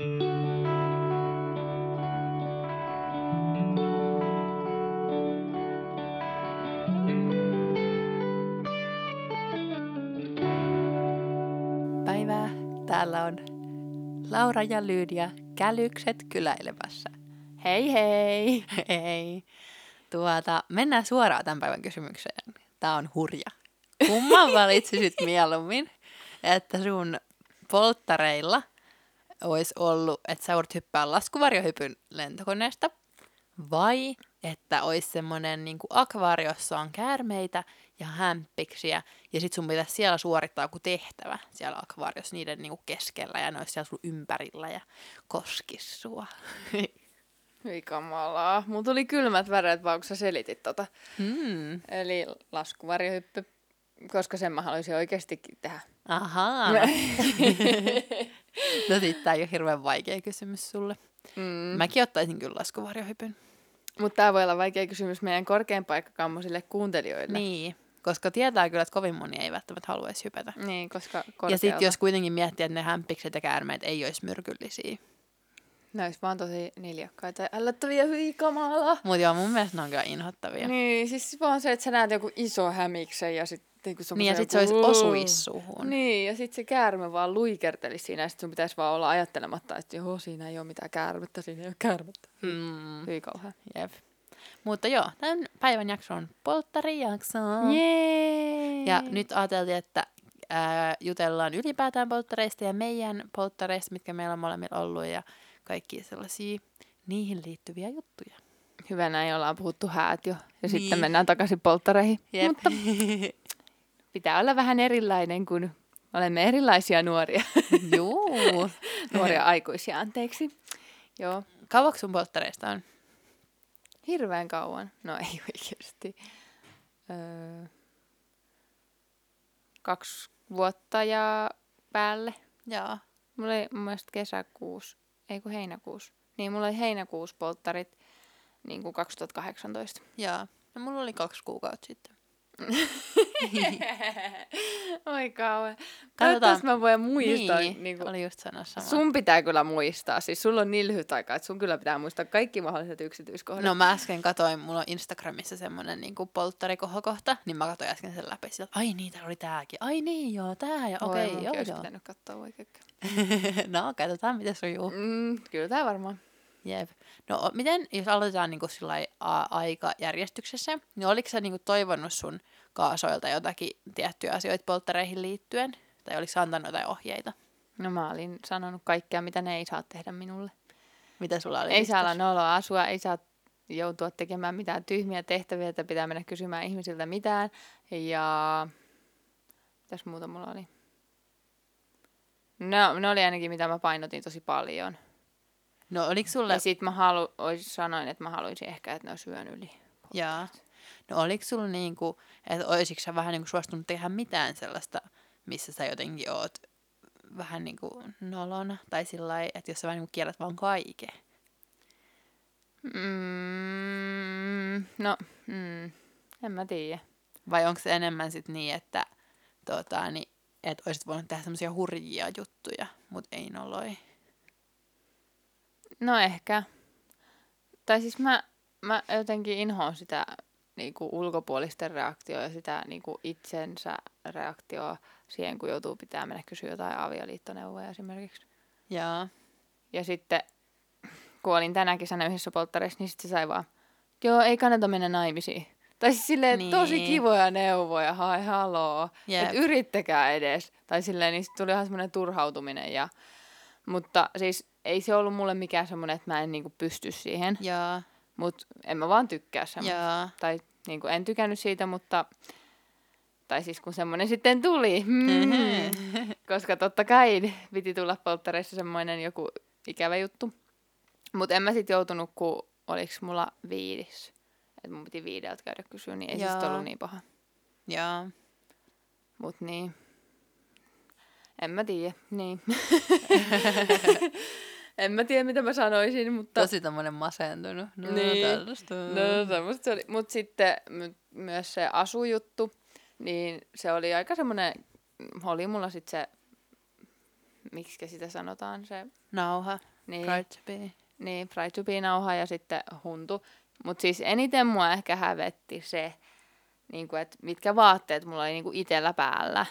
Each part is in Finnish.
Päivää. Täällä on Laura ja Lyydia Kälykset kyläilemässä. Hei hei! Hei. Tuota, mennään suoraan tämän päivän kysymykseen. Tämä on hurja. Kumman valitsisit mieluummin, että sun polttareilla olisi ollut, että sä voit hyppää laskuvarjohypyn lentokoneesta, vai että olisi semmoinen niin akvaari, jossa on käärmeitä ja hämppiksiä, ja sit sun pitäisi siellä suorittaa joku tehtävä siellä akvaariossa niiden niin keskellä, ja ne olisi siellä sun ympärillä ja koskis sua. Hyi kamalaa. Mulla tuli kylmät väreet vaan, kun sä selitit tota. Hmm. Eli laskuvarjohyppy, koska sen mä haluaisin oikeastikin tehdä. Ahaa. No, sit tää ei ole hirveän vaikea kysymys sulle. Mm. Mäkin ottaisin kyllä laskuvarjohypyn. Mutta tää voi olla vaikea kysymys meidän korkean paikkakammoisille kuuntelijoille. Niin, koska tietää kyllä, että kovin moni ei välttämättä haluaisi hypätä. Niin, koska Ja korkealta. sitten jos kuitenkin miettii, että ne hämpikset ja käärmeet ei olisi myrkyllisiä. Ne olisi vaan tosi niljakkaita ja ällöttäviä, hyi kamalaa. Mutta joo, mun mielestä ne on kyllä inhottavia. Niin, siis vaan se, että sä näet joku iso hämiksen ja sitten niinku niin ja sitten se olisi osuis suhun. Niin, ja sitten se käärme vaan luikertelisi siinä, ja sitten sun pitäisi vaan olla ajattelematta, että joo, siinä ei ole mitään käärmettä, siinä ei ole käärmettä. Mm, Hyi kauhean. jep. Mutta joo, tämän päivän jakso on polttarijakso. Jee! Ja nyt ajateltiin, että ää, jutellaan ylipäätään polttareista ja meidän polttareista, mitkä meillä on molemmilla ollut ja kaikki sellaisia niihin liittyviä juttuja. Hyvä näin, ollaan puhuttu häät jo. Ja Niin. sitten mennään takaisin polttareihin. Jep. Mutta pitää olla vähän erilainen, kun olemme erilaisia nuoria. Juu. nuoria aikuisia, anteeksi. Joo, Kauanko sun polttareista on? hirveän kauan. No ei oikeasti. Öö, kaksi vuotta ja päälle. Joo. Mulla oli mun mielestä kesäkuussa, ei kun heinäkuussa. Niin, mulla oli heinäkuussa polttarit niin kuin 2018. Joo. No mulla oli kaksi kuukautta sitten. Oi kauan. Katsotaan. Toivottavasti mä voin muistaa. niin, Niin niin kuin, oli just sanoa samaa. sun pitää kyllä muistaa. Siis sulla on niin lyhyt aika, että sun kyllä pitää muistaa kaikki mahdolliset yksityiskohdat. No mä äsken katoin, mulla on Instagramissa semmonen niinku polttarikohokohta, niin mä katsoin äsken sen läpi sieltä, ai niin, täällä oli tääkin. Ai niin, joo, tää ja okei, munkin joo, joo. pitänyt katsoa oikein. no, katsotaan miten sujuu. Mm, kyllä tää varmaan. Jep. No miten, jos aloitetaan niinku sillai a- aikajärjestyksessä, niin oliko sä niinku toivonut sun kaasoilta jotakin tiettyjä asioita polttareihin liittyen? Tai oliko sä antanut jotain ohjeita? No mä olin sanonut kaikkea, mitä ne ei saa tehdä minulle. Mitä sulla oli Ei saa olla noloa asua, ei saa joutua tekemään mitään tyhmiä tehtäviä, että pitää mennä kysymään ihmisiltä mitään. Ja mitäs muuta mulla oli? No, ne oli ainakin mitä mä painotin tosi paljon. No oliko sulle... Ja sit mä halu, sanoin, että mä haluaisin ehkä, että ne olisi yön yli. Jaa. No oliko sulla niinku, että olisitko sä vähän niinku suostunut tehdä mitään sellaista, missä sä jotenkin oot vähän niinku nolona? Tai sillä lailla, että jos sä vähän niinku kiellät vaan kaiken. Mm, no, mm, en mä tiedä. Vai onko se enemmän sit niin, että tota, niin, et olisit voinut tehdä semmoisia hurjia juttuja, mutta ei noloi. No ehkä. Tai siis mä, mä jotenkin inhoan sitä niinku ulkopuolisten reaktioa ja sitä niinku itsensä reaktioa siihen, kun joutuu pitää mennä kysyä jotain avioliittoneuvoja esimerkiksi. Jaa. Ja sitten, kun olin tänä kesänä yhdessä polttareissa, niin sitten se sai vaan, joo, ei kannata mennä naimisiin. Tai siis silleen, niin. tosi Niin. kivoja neuvoja, hai haloo, Jep. että yrittäkää edes. Tai silleen, niin tuli ihan semmoinen turhautuminen. Ja, mutta siis ei se ollut mulle mikään semmoinen, että mä en niinku pysty siihen. Mutta en mä vaan tykkää semmoista. Jaa. Tai niinku, en tykännyt siitä, mutta... Tai siis kun semmoinen sitten tuli. Mm. Koska totta kai piti tulla polttareissa semmoinen joku ikävä juttu. Mutta en mä sitten joutunut, kun oliks mulla viidis. Että mun piti viideltä käydä kysyä, niin ei Jaa. ollut niin paha. Jaa. Mut niin. En mä tiedä, niin. en mä tiedä, mitä mä sanoisin, mutta... Tosi tommonen masentunut. No, Niin. tällaista. No semmoista se oli. Mut sitten my- myös se asujuttu, niin se oli aika semmoinen, oli mulla sitten se miksi sitä sanotaan, se Nauha. niin, Pride to be. niin Pride to be nauha ja sitten huntu. Mutta siis eniten mua ehkä hävetti se, niin että mitkä vaatteet mulla oli niin itsellä päällä.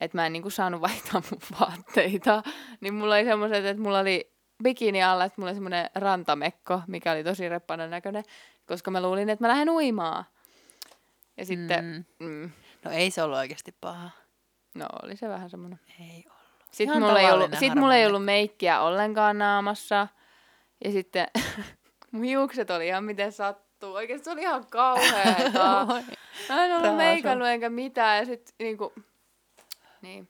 Että mä en niin kuin saanut vaihtaa mun vaatteita. Niin mulla oli semmoiset, että mulla oli bikini alla, että mulla oli semmoinen rantamekko, mikä oli tosi reppanan näköinen, koska mä luulin, että mä lähden uimaan. Ja sitten, Mm. mm. No ei se ollut oikeasti paha. no oli se vähän semmoinen. Ei ollut. Sitten Ihan mulla, ei ollut, sit mulla ei ollut meikkiä ollenkaan naamassa. Ja sitten mun hiukset oli ihan miten sattuu. Oikeesti se oli ihan kauheeta. Mä en ollut meikannut enkä mitään. Ja sit niinku... Niin.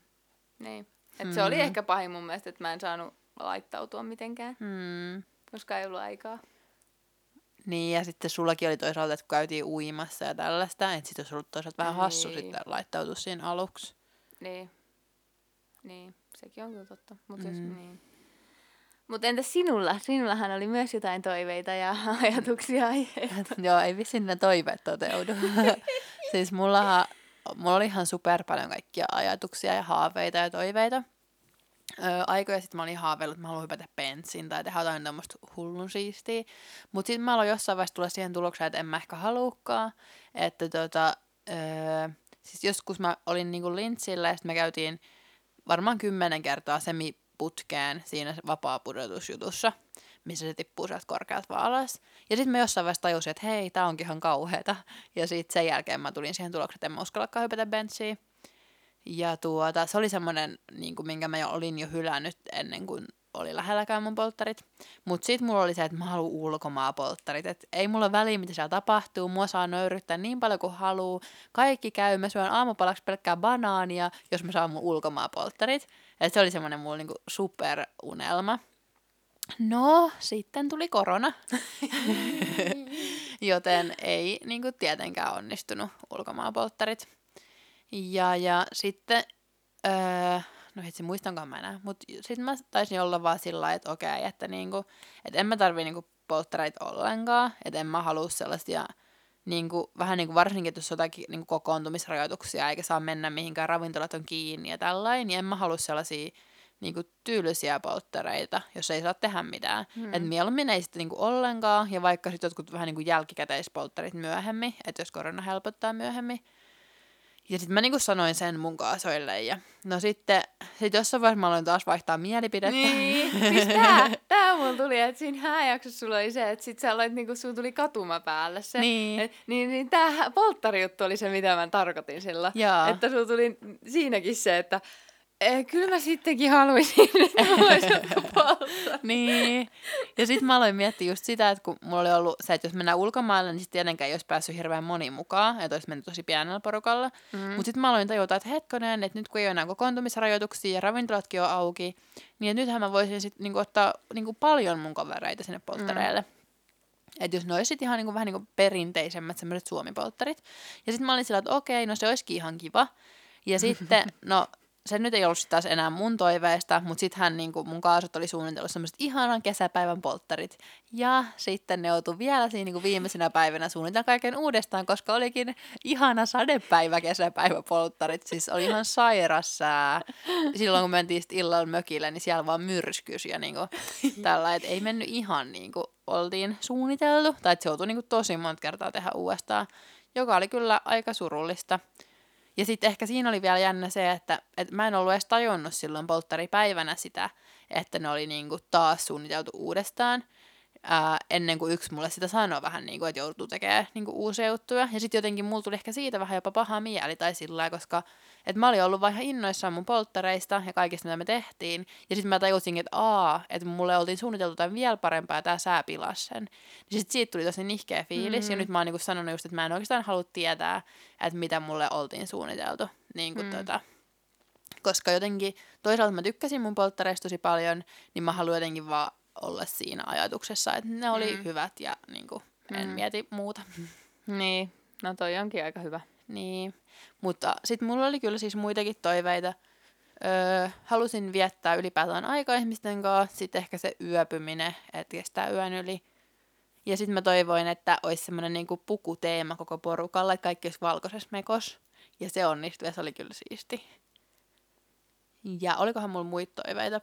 Niin. Et se oli Mm. ehkä pahin mun mielestä, että mä en saanut laittautua mitenkään, Hmm. koska ei ollut aikaa. Niin, ja sitten sullakin oli toisaalta, että kun käytiin uimassa ja tällaista, että sitten olisi ollut toisaalta vähän hassu Niin. sitten mulla oli ihan super paljon kaikkia ajatuksia ja haaveita ja toiveita. Öö, aikoja sitten mä olin haaveillut, että mä haluan hypätä penssiin tai tehdä jotain tämmöistä hullun siistiä. Mutta sitten mä aloin jossain vaiheessa tulla siihen tulokseen, että en mä ehkä haluukaan. Että tota, öö, siis joskus mä olin niinku lintsillä ja sitten me käytiin varmaan kymmenen kertaa semiputkeen siinä vapaa-pudotusjutussa, missä se tippuu sieltä korkealta vaan alas. Ja sitten mä jossain vaiheessa tajusin, että hei, tää onkin ihan kauheeta. Ja sitten sen jälkeen mä tulin siihen tulokseen, että en mä uskallakaan hypätä benchiin. Ja tuota, se oli semmoinen, niin kuin, minkä mä jo olin jo hylännyt ennen kuin oli lähelläkään mun polttarit. Mutta sitten mulla oli se, että mä haluan ulkomaapolttarit. Et ei mulla väliä, mitä siellä tapahtuu. Mua saa nöyryttää niin paljon kuin haluu. Kaikki käy. Mä syön aamupalaksi pelkkää banaania, jos mä saan mun ulkomaapolttarit. Et se oli semmoinen mulla niinku superunelma. No, sitten tuli korona. Joten ei niin kuin tietenkään onnistunut ulkomaanpolttarit. Ja, ja sitten, öö, no hitsi muistankaan mä enää, mutta sitten mä taisin olla vaan sillä lailla, että okei, että niinku, et en mä tarvii niinku polttareita ollenkaan, että en mä halua sellaisia, niinku, vähän niinku varsinkin, että jos on jotakin niinku kokoontumisrajoituksia eikä saa mennä mihinkään ravintolat on kiinni ja tällainen, niin en mä halua sellaisia niinku tyylisiä polttareita, jos ei saa tehdä mitään. Hmm. Mm. Et mieluummin ei sitten niinku ollenkaan, ja vaikka sitten jotkut vähän niinku jälkikäteispolttarit myöhemmin, että jos korona helpottaa myöhemmin. Ja sitten mä niinku sanoin sen mun kaasoille, ja no sitten sit jossain vaiheessa mä aloin taas vaihtaa mielipidettä. Niin, siis tää, tää mulla tuli, että siinä hääjaksossa sulla oli se, että sit sä aloit niinku, sun tuli katuma päälle se. Niin. Et, niin, niin tää polttarijuttu oli se, mitä mä tarkoitin sillä. Että sulla tuli siinäkin se, että eh, kyllä mä sittenkin haluaisin, että olisi. Niin. Ja sitten mä aloin miettiä just sitä, että kun mulla oli ollut se, että jos mennään ulkomaille, niin sitten tietenkään ei olisi päässyt hirveän moni mukaan, että olisi mennyt tosi pienellä porukalla. Mm. Mutta sitten mä aloin tajuta, että hetkonen, että nyt kun ei ole enää kokoontumisrajoituksia ja ravintolatkin on auki, niin että nythän mä voisin sitten niinku ottaa niinku paljon mun kavereita sinne polttareille. Mm. Että jos ne olisit ihan niinku, vähän niinku perinteisemmät semmoiset suomipolttarit. Ja sitten mä olin sillä, että okei, no se olisikin ihan kiva. Ja sitten, no se nyt ei ollut taas enää mun toiveesta, mutta sittenhän niinku mun kaasut oli suunnitellut semmoiset ihanan kesäpäivän polttarit. Ja sitten ne joutui vielä siinä niinku viimeisenä päivänä suunnitella kaiken uudestaan, koska olikin ihana sadepäivä kesäpäivä polttarit. Siis oli ihan sairas sää. Silloin kun mentiin illalla mökille, niin siellä vaan myrskys ja niinku tällä, että ei mennyt ihan niin kuin oltiin suunniteltu. Tai että se joutui niinku tosi monta kertaa tehdä uudestaan, joka oli kyllä aika surullista. Ja sitten ehkä siinä oli vielä jännä se, että, että mä en ollut edes tajunnut silloin polttaripäivänä sitä, että ne oli niinku taas suunniteltu uudestaan. Ää, ennen kuin yksi mulle sitä sanoi vähän, niin kuin, että joutuu tekemään niin kuin, uusia juttuja. Ja sitten jotenkin mulla tuli ehkä siitä vähän jopa paha mieli tai sillä koska että mä olin ollut vaan ihan innoissaan mun polttareista ja kaikista, mitä me tehtiin. Ja sitten mä tajusin, että aa, että mulle oltiin suunniteltu jotain vielä parempaa ja tää sää pilasi sen. Niin sitten siitä tuli tosi nihkeä fiilis. Mm. Ja nyt mä oon niin sanonut just, että mä en oikeastaan halua tietää, että mitä mulle oltiin suunniteltu. Niin kuin, Mm. tota, koska jotenkin toisaalta mä tykkäsin mun polttareista tosi paljon, niin mä haluan jotenkin vaan olla siinä ajatuksessa, että ne oli Mm. hyvät ja niin kuin, en mm. mieti muuta. Niin, no toi onkin aika hyvä. Niin, mutta sitten mulla oli kyllä siis muitakin toiveita. Öö, halusin viettää ylipäätään aikaa ihmisten kanssa, sitten ehkä se yöpyminen, että kestää yön yli. Ja sitten mä toivoin, että olisi semmoinen niinku pukuteema koko porukalla, että kaikki olisi valkoisessa mekos. Ja se onnistui ja se oli kyllä siisti. Ja olikohan mulla muita toiveita?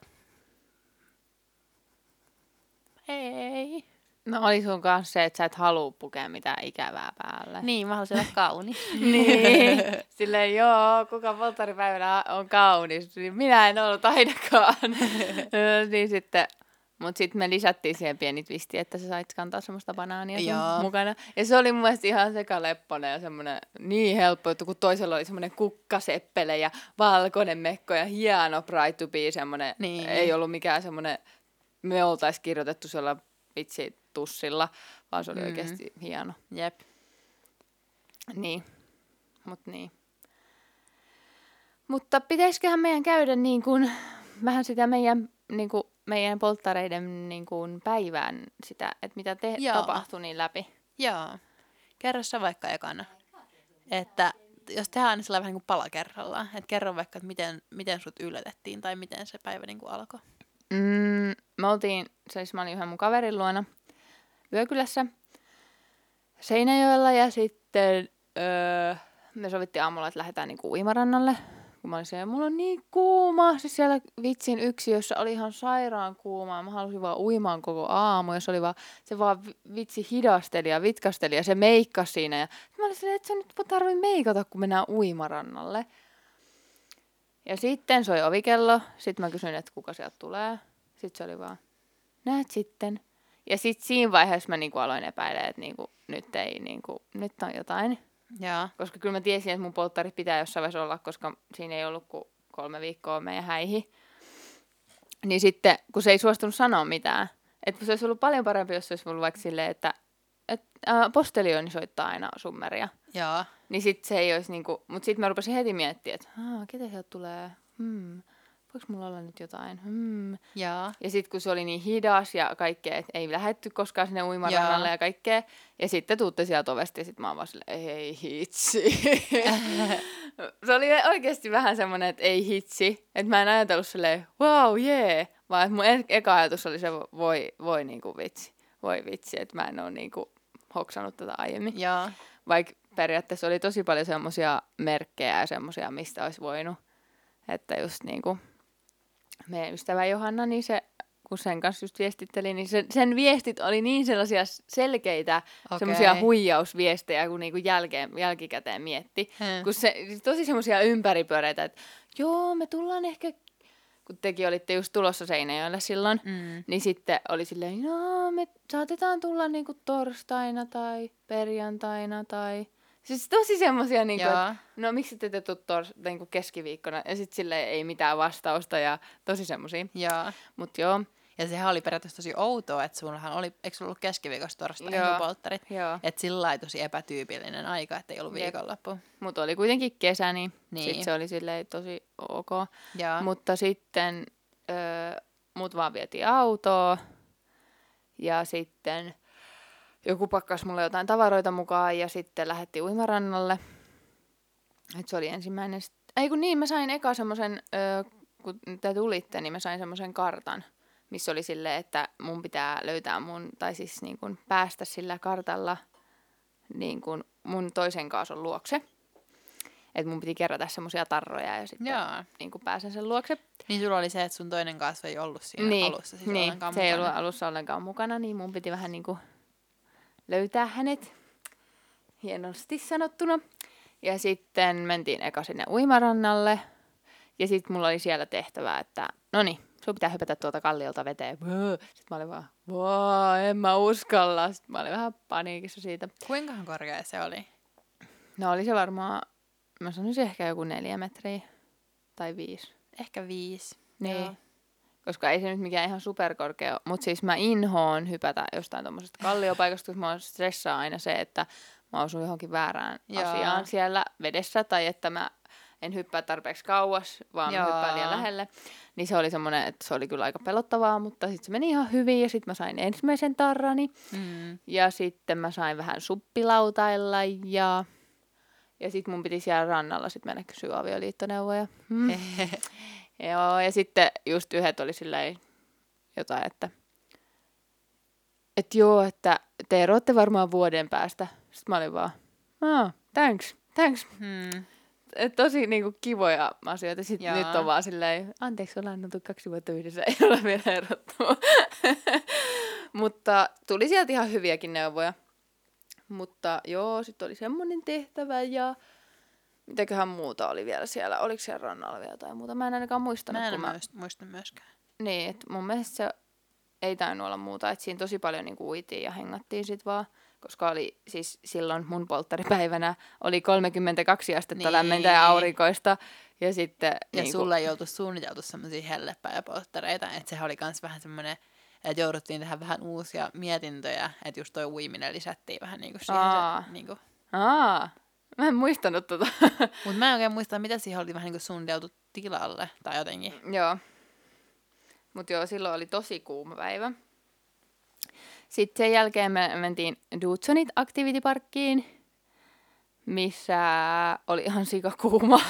Ei. No oli sun kanssa se, että sä et halua pukea mitään ikävää päälle. Niin, mä haluaisin olla kaunis. niin. Silleen, joo, kuka polttaripäivänä on kaunis. Niin minä en ollut ainakaan. niin sitten, mutta sitten me lisättiin siihen pieni twisti, että sä sait kantaa semmoista banaania sun mukana. Ja se oli mun mielestä ihan sekalepponen ja semmoinen niin helppo juttu, kun toisella oli semmoinen kukkaseppele ja valkoinen mekko ja hieno Pride to be semmoinen. Niin. Ei ollut mikään semmoinen, me oltais kirjoitettu siellä vitsi tussilla, vaan se oli Mm. mm. oikeasti hieno. Jep. Niin, mut niin. Mutta pitäisiköhän meidän käydä niin kuin, vähän sitä meidän, niin kuin, meidän polttareiden niin kuin päivään, sitä, että mitä te Joo. tapahtui niin läpi. Joo. Kerro sä vaikka ekana. Että jos tehdään sillä vähän niin kuin pala kerrallaan. Että kerro vaikka, että miten, miten sut yllätettiin tai miten se päivä niin kuin alkoi. Mm, me oltiin, siis mä olin yhden mun kaverin luona Yökylässä Seinäjoella ja sitten öö, me sovittiin aamulla, että lähdetään niinku uimarannalle. Kun mä olin siellä, mulla on niin kuuma. Siis siellä vitsin yksi, jossa oli ihan sairaan kuumaa. Mä halusin vaan uimaan koko aamu. Ja se oli vaan, se vaan vi- vitsi hidasteli ja vitkasteli ja se meikkasi siinä. Ja mä olin silleen, että se nyt tarvii meikata, kun mennään uimarannalle. Ja sitten soi ovikello. Sitten mä kysyin, että kuka sieltä tulee. Sitten se oli vaan, näet sitten. Ja sitten siinä vaiheessa mä niinku aloin epäilemään, että niinku, nyt, ei, niinku, nyt on jotain. Joo. Koska kyllä mä tiesin, että mun polttarit pitää jossain vaiheessa olla, koska siinä ei ollut kuin kolme viikkoa meidän häihin. Niin sitten, kun se ei suostunut sanoa mitään, että se olisi ollut paljon parempi, jos se olisi ollut vaikka silleen, että et, äh, postelioni soittaa aina summeria. Joo. Niin sit se ei olisi niinku, mut sit mä rupesin heti miettimään, että ketä sieltä tulee, hmm, voiko mulla olla nyt jotain, hmm. Joo. Ja sitten kun se oli niin hidas ja kaikkea, että ei lähetty koskaan sinne uimarannalle Joo. ja kaikkea. Ja sitten tuutte sieltä ovesta ja sitten mä oon vaan silleen, ei hitsi. se oli oikeasti vähän semmoinen, että ei hitsi. Että mä en ajatellut silleen, wow, jee. Yeah. Vaan että mun e- eka ajatus oli se, voi, voi niinku vitsi. Voi vitsi, että mä en oo niinku hoksannut tätä aiemmin. Joo. Vaikka periaatteessa oli tosi paljon semmoisia merkkejä ja semmoisia, mistä olisi voinut. Että just niinku meidän ystävä Johanna, niin se, kun sen kanssa just viestitteli, niin sen, sen viestit oli niin sellaisia selkeitä, okay. semmoisia huijausviestejä, kun niinku jälkeen, jälkikäteen mietti. Hmm. Kun se, tosi semmoisia ympäripyöreitä, että joo, me tullaan ehkä, kun tekin olitte just tulossa Seinäjoelle silloin, Mm. niin sitten oli silleen, no me saatetaan tulla niinku torstaina tai perjantaina tai... Siis tosi semmosia niinku, Joo. että no miksi te ette tuu tors, niinku keskiviikkona ja sitten sille ei mitään vastausta ja tosi semmosia. Joo. Mut joo, Ja sehän oli periaatteessa tosi outoa, että sullahan oli, eikö sulla ollut keskiviikosta torstaihin Joo. polttarit? joo. Että sillä lailla tosi epätyypillinen aika, että ei ollut viikonloppu. Mut oli kuitenkin kesä, niin, Niin. niin. sit se oli silleen tosi ok. Joo. Mutta sitten öö, mut vaan vietiin autoa ja sitten joku pakkas mulle jotain tavaroita mukaan ja sitten lähdettiin uimarannalle. Et se oli ensimmäinen. Ei kun niin, mä sain eka semmoisen, kun te tulitte, niin mä sain semmoisen kartan, missä oli silleen, että mun pitää löytää mun, tai siis niin kun päästä sillä kartalla niin kun mun toisen kaason luokse. Että mun piti kerätä semmoisia tarroja ja sitten Joo. niin kun pääsen sen luokse. Niin sulla oli se, että sun toinen kasvo ei ollut siinä niin, alussa siis niin, se ei mukana. ollut alussa ollenkaan mukana, niin mun piti vähän niin kuin löytää hänet. Hienosti sanottuna. Ja sitten mentiin eka sinne uimarannalle. Ja sitten mulla oli siellä tehtävää, että no niin, sun pitää hypätä tuolta kalliolta veteen. Sitten mä olin vaan, vaan en mä uskalla. Sitten mä olin vähän paniikissa siitä. Kuinkahan korkea se oli? No oli se varmaan, mä sanoisin ehkä joku neljä metriä tai viisi. Ehkä viisi. Niin. Joo. Koska ei se nyt mikään ihan superkorkea ole. Mutta siis mä inhoon hypätä jostain tuommoisesta kalliopaikasta, koska mä stressaa aina se, että mä osun johonkin väärään Joo. asiaan siellä vedessä. Tai että mä en hyppää tarpeeksi kauas, vaan mä Joo. hyppään liian lähelle. Niin se oli semmoinen, että se oli kyllä aika pelottavaa, mutta sitten se meni ihan hyvin. Ja sitten mä sain ensimmäisen tarrani. Mm. Ja sitten mä sain vähän suppilautailla ja... Ja sitten mun piti siellä rannalla sit mennä kysyä avioliittoneuvoja. Mm. Joo, ja sitten just yhdet oli silleen jotain, että että joo, että te eroatte varmaan vuoden päästä. Sitten mä olin vaan, ah, thanks, thanks, Hmm. et tosi niinku kivoja asioita. Sitten Jaa. nyt on vaan silleen, anteeksi, ollaan oltu kaksi vuotta yhdessä, ei ole vielä erottu. Mutta tuli sieltä ihan hyviäkin neuvoja. Mutta joo, sitten oli semmoinen tehtävä ja mitäköhän muuta oli vielä siellä. Oliko siellä rannalla vielä jotain muuta? Mä en ainakaan muistanut. Mä en kun mä... muista myöskään. Niin, että mun mielestä se ei tainnut olla muuta. Että siinä tosi paljon niinku uitiin ja hengattiin sit vaan. Koska oli siis silloin mun polttaripäivänä oli 32 astetta Niin. niin. lämmintä ja aurinkoista. Ja sitten... Ja niinku, sulle ei oltu suunniteltu semmoisia hellepäiväpolttareita, että sehän oli kans vähän semmoinen, että jouduttiin tehdä vähän uusia mietintöjä, että just toi uiminen lisättiin vähän niinku siihen. Aa. Se, niinku. Aa, mä en muistanut tota. Mut mä en oikein muista, mitä siihen oli vähän niinku suunniteltu tilalle tai jotenkin. joo. Mut joo, silloin oli tosi kuuma päivä. Sitten sen jälkeen me mentiin Dudsonit Activity Parkkiin, missä oli ihan sikakuuma.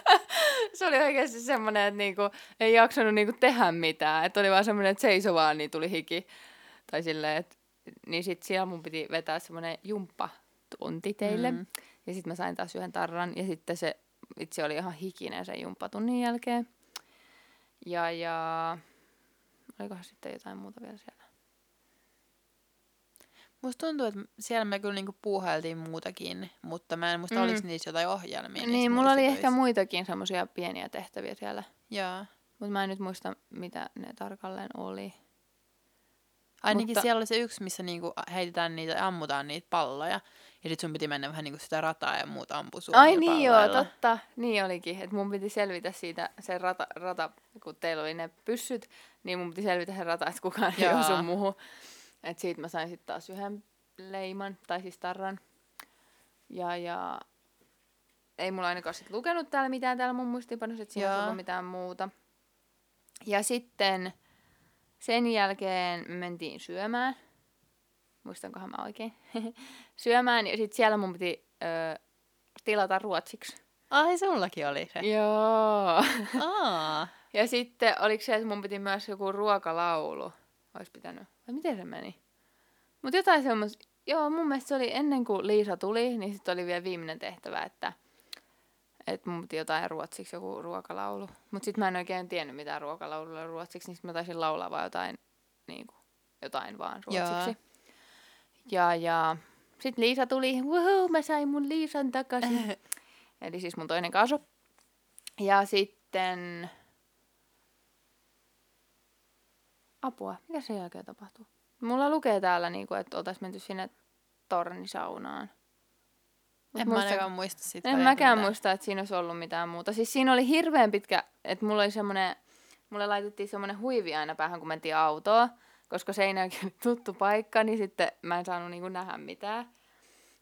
se oli oikeasti semmoinen, että niinku, ei jaksanut niinku tehdä mitään. Että oli vaan semmoinen, että seiso vaan, niin tuli hiki. Tai silleen, että niin sit siellä mun piti vetää semmoinen jumppatunti teille. Mm. Ja sitten mä sain taas yhden tarran. Ja sitten se itse oli ihan hikinen sen jumppatunnin jälkeen. Ja, ja olikohan sitten jotain muuta vielä siellä? Musta tuntuu, että siellä me kyllä niinku puuhailtiin muutakin, mutta mä en muista, mm. Oliko niissä jotain ohjelmia. Niin, mulla oli ehkä muitakin semmoisia pieniä tehtäviä siellä. Joo. Mutta mä en nyt muista, mitä ne tarkalleen oli. Ainakin Mutta- siellä oli se yksi, missä niinku heitetään niitä ammutaan niitä palloja. Ja sit sun piti mennä vähän niinku sitä rataa ja muut ampua sun Ai niin joo, palloilla. totta. Niin olikin. Että mun piti selvitä siitä, se rata, rata, kun teillä oli ne pyssyt, niin mun piti selvitä se rata, että kukaan ei osu muuhun. Että siitä mä sain sitten taas yhden leiman, tai siis tarran. Ja, ja ei mulla ainakaan sit lukenut täällä mitään täällä mun muistiinpanossa, että siinä ollut mitään muuta. Ja sitten sen jälkeen me mentiin syömään. Muistankohan mä oikein? syömään ja sitten siellä mun piti ö, tilata ruotsiksi. Ai, sullakin oli se. Joo. Aa. Ja sitten oliko se, että mun piti myös joku ruokalaulu. Olisi pitänyt. Vai miten se meni? Mutta jotain semmoista. Joo, mun mielestä se oli ennen kuin Liisa tuli, niin sitten oli vielä viimeinen tehtävä, että että mun piti jotain ruotsiksi joku ruokalaulu. Mutta sitten mä en oikein tiennyt mitään ruokalaululla ruotsiksi, niin sit mä taisin laulaa vaan jotain, niin kuin, jotain vaan ruotsiksi. Ja, ja sitten Liisa tuli, wow, mä sain mun Liisan takaisin. Eli siis mun toinen kaasu. Ja sitten... Apua, mitä sen jälkeen tapahtuu? Mulla lukee täällä, niinku, että oltais menty sinne tornisaunaan. Mut En mä muista- ainakaan muista siitä. en mäkään mitään. muista, että siinä olisi ollut mitään muuta. Siis siinä oli hirveän pitkä, että mulla oli semmoinen, mulle laitettiin semmoinen huivi aina päähän, kun mentiin autoa, koska Seinäjoki oli tuttu paikka, niin sitten mä en saanut niinku nähdä mitään.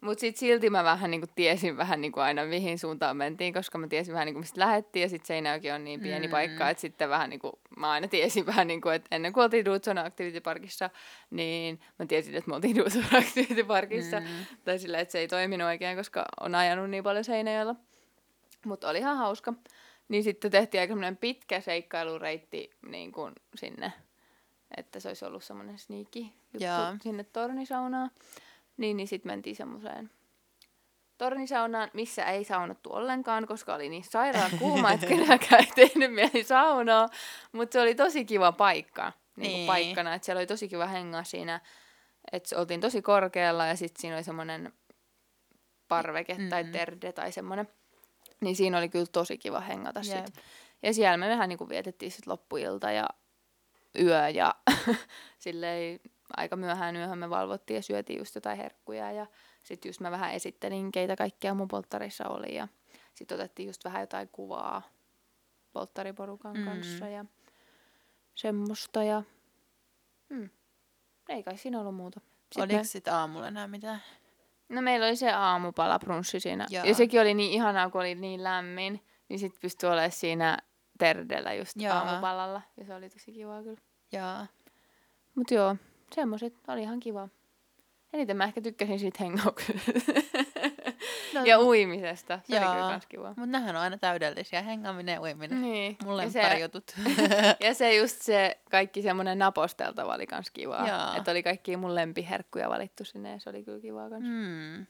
Mutta sitten silti mä vähän niinku tiesin vähän niinku aina mihin suuntaan mentiin, koska mä tiesin vähän niinku mistä lähettiin ja sitten Seinäjoki on niin pieni Mm. paikka, että sitten vähän niinku, mä aina tiesin vähän niinku, että ennen kuin oltiin Dudson Activity Parkissa, niin mä tiesin, että me oltiin Dudson Activity Parkissa. Mm. Tai sillä, että se ei toiminut oikein, koska on ajanut niin paljon Seinäjoella. Mutta oli ihan hauska. Niin sitten tehtiin aika pitkä seikkailureitti niin kuin sinne, että se olisi ollut semmoinen sneaky juttu Jaa. sinne tornisaunaan. Niin, niin sitten mentiin semmoiseen tornisaunaan, missä ei saunottu ollenkaan, koska oli niin sairaan kuuma, että kenelläkään ei tehnyt mieli saunaa. Mutta se oli tosi kiva paikka niin Niin. paikkana, että siellä oli tosi kiva hengaa siinä. Että oltiin tosi korkealla ja sitten siinä oli semmoinen parveke mm-hmm. tai terde tai semmoinen. Niin siinä oli kyllä tosi kiva hengata Jep. sit. Ja siellä me vähän niinku vietettiin sit loppuilta ja yö ja silleen aika myöhään yöhön me valvottiin ja syötiin just jotain herkkuja ja sitten just mä vähän esittelin, keitä kaikkea mun polttarissa oli ja sitten otettiin just vähän jotain kuvaa polttariporukan Mm. kanssa ja semmoista ja mm, ei kai siinä ollut muuta. Sitten Oliko me- sit aamulla enää mitään? No meillä oli se aamupala brunssi siinä. Joo. Ja sekin oli niin ihanaa, kun oli niin lämmin. Niin sit pystyi olemaan siinä terdellä just Joo. aamupalalla. Ja se oli tosi kivaa kyllä. Joo. Mut joo, semmoset oli ihan kiva. Eniten mä ehkä tykkäsin siitä hengauksesta. No, ja uimisesta. Se oli Joo. kyllä kans kiva. Mutta nehän on aina täydellisiä. Hengaaminen ja uiminen. Niin. Mulle ja se, jutut. ja se just se kaikki semmonen naposteltava oli kans kivaa. Että oli kaikki mun lempiherkkuja valittu sinne ja se oli kyllä kivaa kans. mm.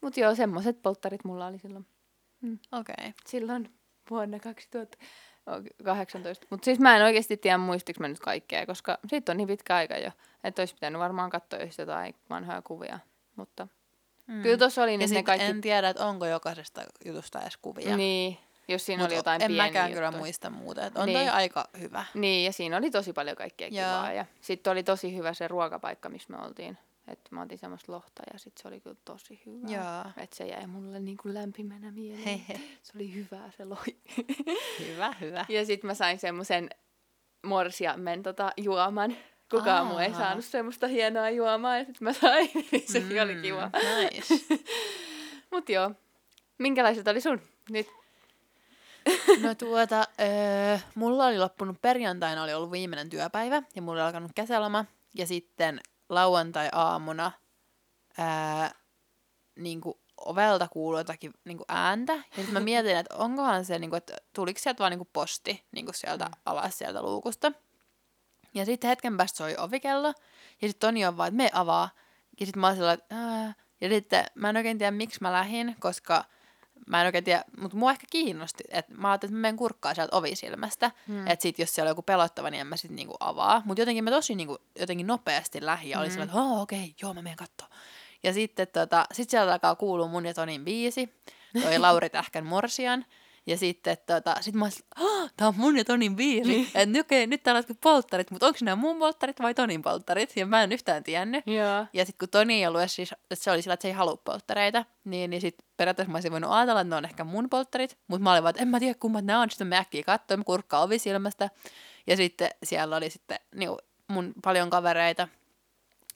Mut joo, semmoset polttarit mulla oli silloin. Mm. Okei. Okay. Silloin vuonna 2018. Mutta siis mä en oikeasti tiedä muistiko mä nyt kaikkea, koska siitä on niin pitkä aika jo. Että olisi pitänyt varmaan katsoa just jotain vanhoja kuvia. Mutta mm. kyllä tuossa oli Ja nyt ne kaikki... en tiedä, että onko jokaisesta jutusta edes kuvia. Niin, jos siinä Mut oli jotain en pieniä mäkään kyllä juttuja. muista muuta. Et on Niin. toi aika hyvä. Niin, ja siinä oli tosi paljon kaikkea Joo. kivaa. Ja sitten oli tosi hyvä se ruokapaikka, missä me oltiin. Että mä otin semmoista lohta ja sitten se oli kyllä tosi hyvä. Joo. Että se jäi mulle niin kuin lämpimänä mieleen. Se oli hyvää se lohi. Hyvä, hyvä. ja sitten mä sain semmoisen morsiammen tota, juoman. Kukaan muu ei Aa. saanut semmoista hienoa juomaa ja sitten mä sain. niin Sekin oli kiva. Nice. Mut joo. Minkälaiset oli sun? Nyt. No tuota, öö, mulla oli loppunut perjantaina, oli ollut viimeinen työpäivä ja mulla oli alkanut kesäloma. Ja sitten lauantai-aamuna ää, niin kuin ovelta kuului jotakin niin kuin ääntä. Ja sitten mä mietin, että onkohan se, niin kuin, että tuliko sieltä vaan niin kuin posti niin kuin sieltä alas sieltä luukusta. Ja sitten hetken päästä soi ovikello. Ja sitten Toni on vaan, että me avaa. Ja sitten mä olin sellainen, että Ää. Ja sitten mä en oikein tiedä, miksi mä lähdin, koska mä en oikein tiedä, mutta mua ehkä kiinnosti. Että mä ajattelin, että mä menen kurkkaa sieltä ovisilmästä. Hmm. Että sit jos siellä on joku pelottava, niin en mä sit niinku avaa. Mutta jotenkin mä tosi niinku, jotenkin nopeasti lähdin ja olin Mm. sellainen, että oh, okei, okay, joo mä menen kattoo. Ja sitten tota, sit sieltä alkaa kuulua mun ja Tonin biisi. Toi Lauri Tähkän Morsian. Ja sitten tota, sit mä olisin, tää on mun ja Tonin biisi. että okei, okay, nyt täällä on polttarit, mutta onko nämä mun polttarit vai Tonin polttarit? Ja mä en yhtään tiennyt. Joo. Ja sitten kun Toni ei ollut edes siis, että se oli sillä, että se ei halua polttareita, niin, niin sitten periaatteessa mä olisin voinut ajatella, että ne on ehkä mun polttarit, mutta mä olin vaan, että en mä tiedä kummat nämä on, sitten mä äkkiä katsoin, mä kurkkaan ovisilmästä, ja sitten siellä oli sitten niin mun paljon kavereita,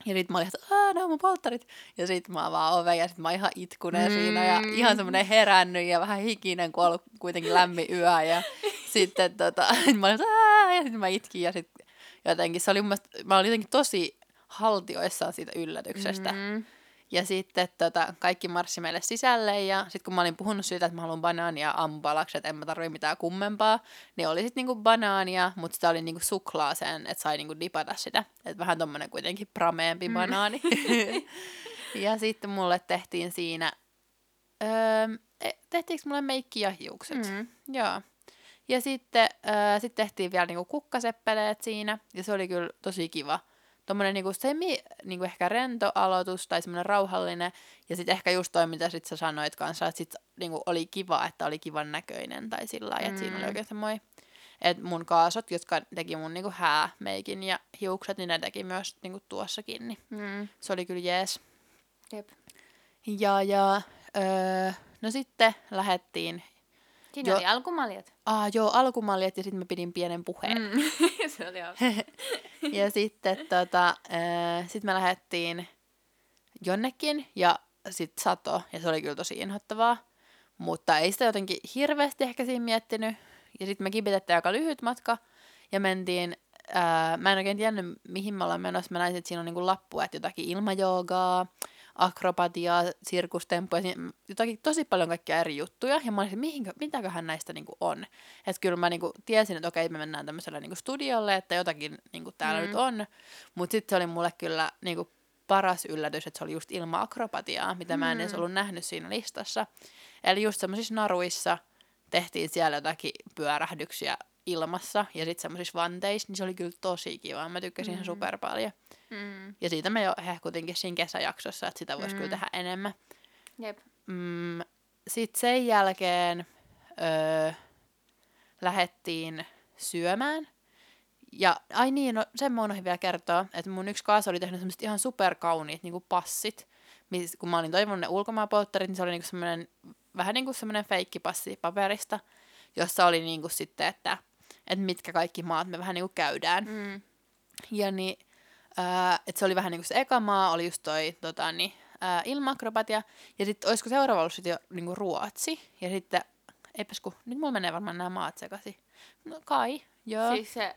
ja sitten mä olin, että aah, nämä on mun polttarit. Ja sitten mä avaan oven ja sitten mä oon ihan itkunen mm. siinä ja ihan semmoinen herännyt ja vähän hikinen, kun on ollut kuitenkin lämmin yö. Ja sitten tota, mä olin, että aah, ja sitten mä itkin ja sitten jotenkin se oli mun mielestä, mä olin jotenkin tosi haltioissaan siitä yllätyksestä. Mm. Ja sitten tota, kaikki marssi meille sisälle ja sitten kun mä olin puhunut siitä, että mä haluan banaania ampalaksi, että en mä tarvii mitään kummempaa, niin oli sitten niinku banaania, mutta sitä oli niinku suklaaseen, että sai niinku dipata sitä. Että vähän tommonen kuitenkin prameempi mm. banaani. ja sitten mulle tehtiin siinä, öö, e- tehtiinkö mulle meikki ja hiukset? Mm. Joo. Ja sitten öö, sit tehtiin vielä niinku kukkaseppeleet siinä, ja se oli kyllä tosi kiva. Tuommoinen niinku semi, niinku ehkä rento aloitus tai semmoinen rauhallinen. Ja sitten ehkä just toi, mitä sit sä sanoit kanssa, että sit niinku oli kiva, että oli kivan näköinen tai sillä lailla, että siinä oli Mm. oikein semmoinen. Että mun kaasot, jotka teki mun niinku häämeikin ja hiukset, niin ne teki myös niinku tuossakin, niin Mm. se oli kyllä jees. Jep. Ja, ja öö, no sitten lähettiin, Siinä Jo- oli alkumaljat. ah joo, alkumaljet ja sitten mä pidin pienen puheen. Mm. se oli. Ja sitten tota, öö, sit me lähdettiin jonnekin ja sitten sato ja se oli kyllä tosi inhottavaa. Mutta ei sitä jotenkin hirveästi ehkä siinä miettinyt. Ja sitten me kipitettiin aika lyhyt matka ja mentiin, ää, mä en oikein tiennyt mihin me ollaan menossa. Mä näin, että siinä on niinku lappu, että jotakin ilmajoogaa, akrobatiaa, sirkustemppuja, jotakin tosi paljon kaikkia eri juttuja. Ja mä olin, että mihinkö, mitäköhän näistä niinku on. Että kyllä mä niinku tiesin, että okei, me mennään tämmöiselle niinku studiolle, että jotakin niinku täällä Mm. nyt on. Mutta sitten se oli mulle kyllä niinku paras yllätys, että se oli just ilman akrobatiaa, mitä mä en edes Mm. ollut nähnyt siinä listassa. Eli just semmoisissa naruissa tehtiin siellä jotakin pyörähdyksiä ilmassa ja sitten semmoisissa vanteissa, niin se oli kyllä tosi kiva. Mä tykkäsin ihan Mm. super paljon. Mm. Ja siitä me jo hehkutinkin siinä kesäjaksossa, että sitä voisi Mm. kyllä tehdä enemmän. Jep. Mm, sitten sen jälkeen öö, lähettiin syömään. Ja ai niin, no sen mä unohdin vielä kertoa, että mun yksi kaasa oli tehnyt semmoiset ihan superkauniit niinku passit. Mis, kun mä olin toivonut ne ulkomaanpolttarit, niin se oli niinku semmoinen, vähän niin kuin semmoinen feikkipassi paperista, jossa oli niinku sitten, että, että mitkä kaikki maat me vähän niinku käydään. Mm. Ja niin, ää, että se oli vähän niin kuin se eka maa, oli just toi tota, niin, ää, ilmaakrobatia. Ja sitten olisiko seuraava ollut sitten jo niin kuin Ruotsi. Ja sitten, eipäs kun, nyt mulla menee varmaan nämä maat sekaisin. No kai, joo. Siis se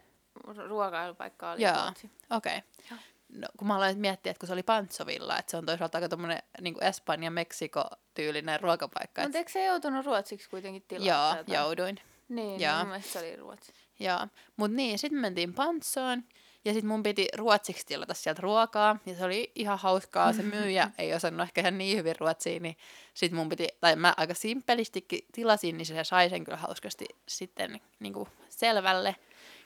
ruokailupaikka oli Joo. Ruotsi. Okei. Okay. Joo. No, kun mä aloin miettiä, että kun se oli Pantsovilla, että se on toisaalta aika tommonen niin Espanja-Meksiko-tyylinen ruokapaikka. Mutta eikö se joutunut ruotsiksi kuitenkin tilaa? Joo, jouduin. Niin, Joo. mun mielestä se oli ruotsi. Joo, mutta niin, sitten me mentiin Pantsoon Ja sitten mun piti ruotsiksi tilata sieltä ruokaa, ja se oli ihan hauskaa. Se myyjä ei osannut ehkä ihan niin hyvin ruotsia, niin sitten mun piti, tai mä aika simppelistikin tilasin, niin se sai sen kyllä hauskasti sitten niin kuin selvälle.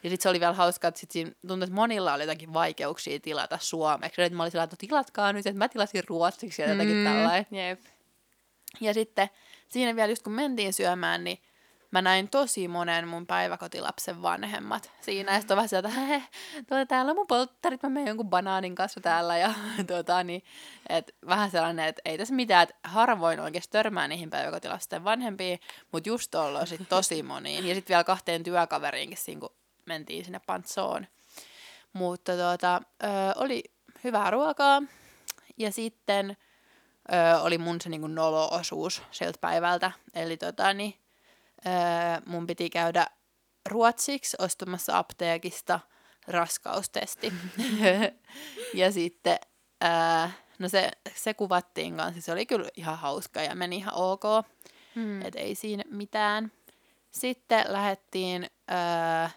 Ja sitten se oli vielä hauskaa, että sit siinä tuntui, että monilla oli jotakin vaikeuksia tilata suomeksi. Ja mä olin sillä että tilatkaa nyt, että mä tilasin ruotsiksi ja jotakin mm, tällainen. Jep. Ja sitten siinä vielä just kun mentiin syömään, niin mä näin tosi monen mun päiväkotilapsen vanhemmat siinä. Ja sitten vähän sieltä, että tuota, täällä on mun polttarit, mä menen jonkun banaanin kanssa täällä. Ja tuota, niin, et vähän sellainen, että ei tässä mitään, että harvoin oikeasti törmää niihin päiväkotilapsen vanhempiin, mutta just ollaan sit tosi moniin. Ja sitten vielä kahteen työkaveriinkin siinä, kun mentiin sinne pantsoon. Mutta tuota, ö, oli hyvää ruokaa. Ja sitten ö, oli mun se niin nolo-osuus sieltä päivältä. Eli tota, niin, öö, mun piti käydä ruotsiksi ostamassa apteekista raskaustesti. ja sitten, öö, no se, se kuvattiin kanssa, se oli kyllä ihan hauska ja meni ihan ok, hmm. et ei siinä mitään. Sitten lähdettiin öö,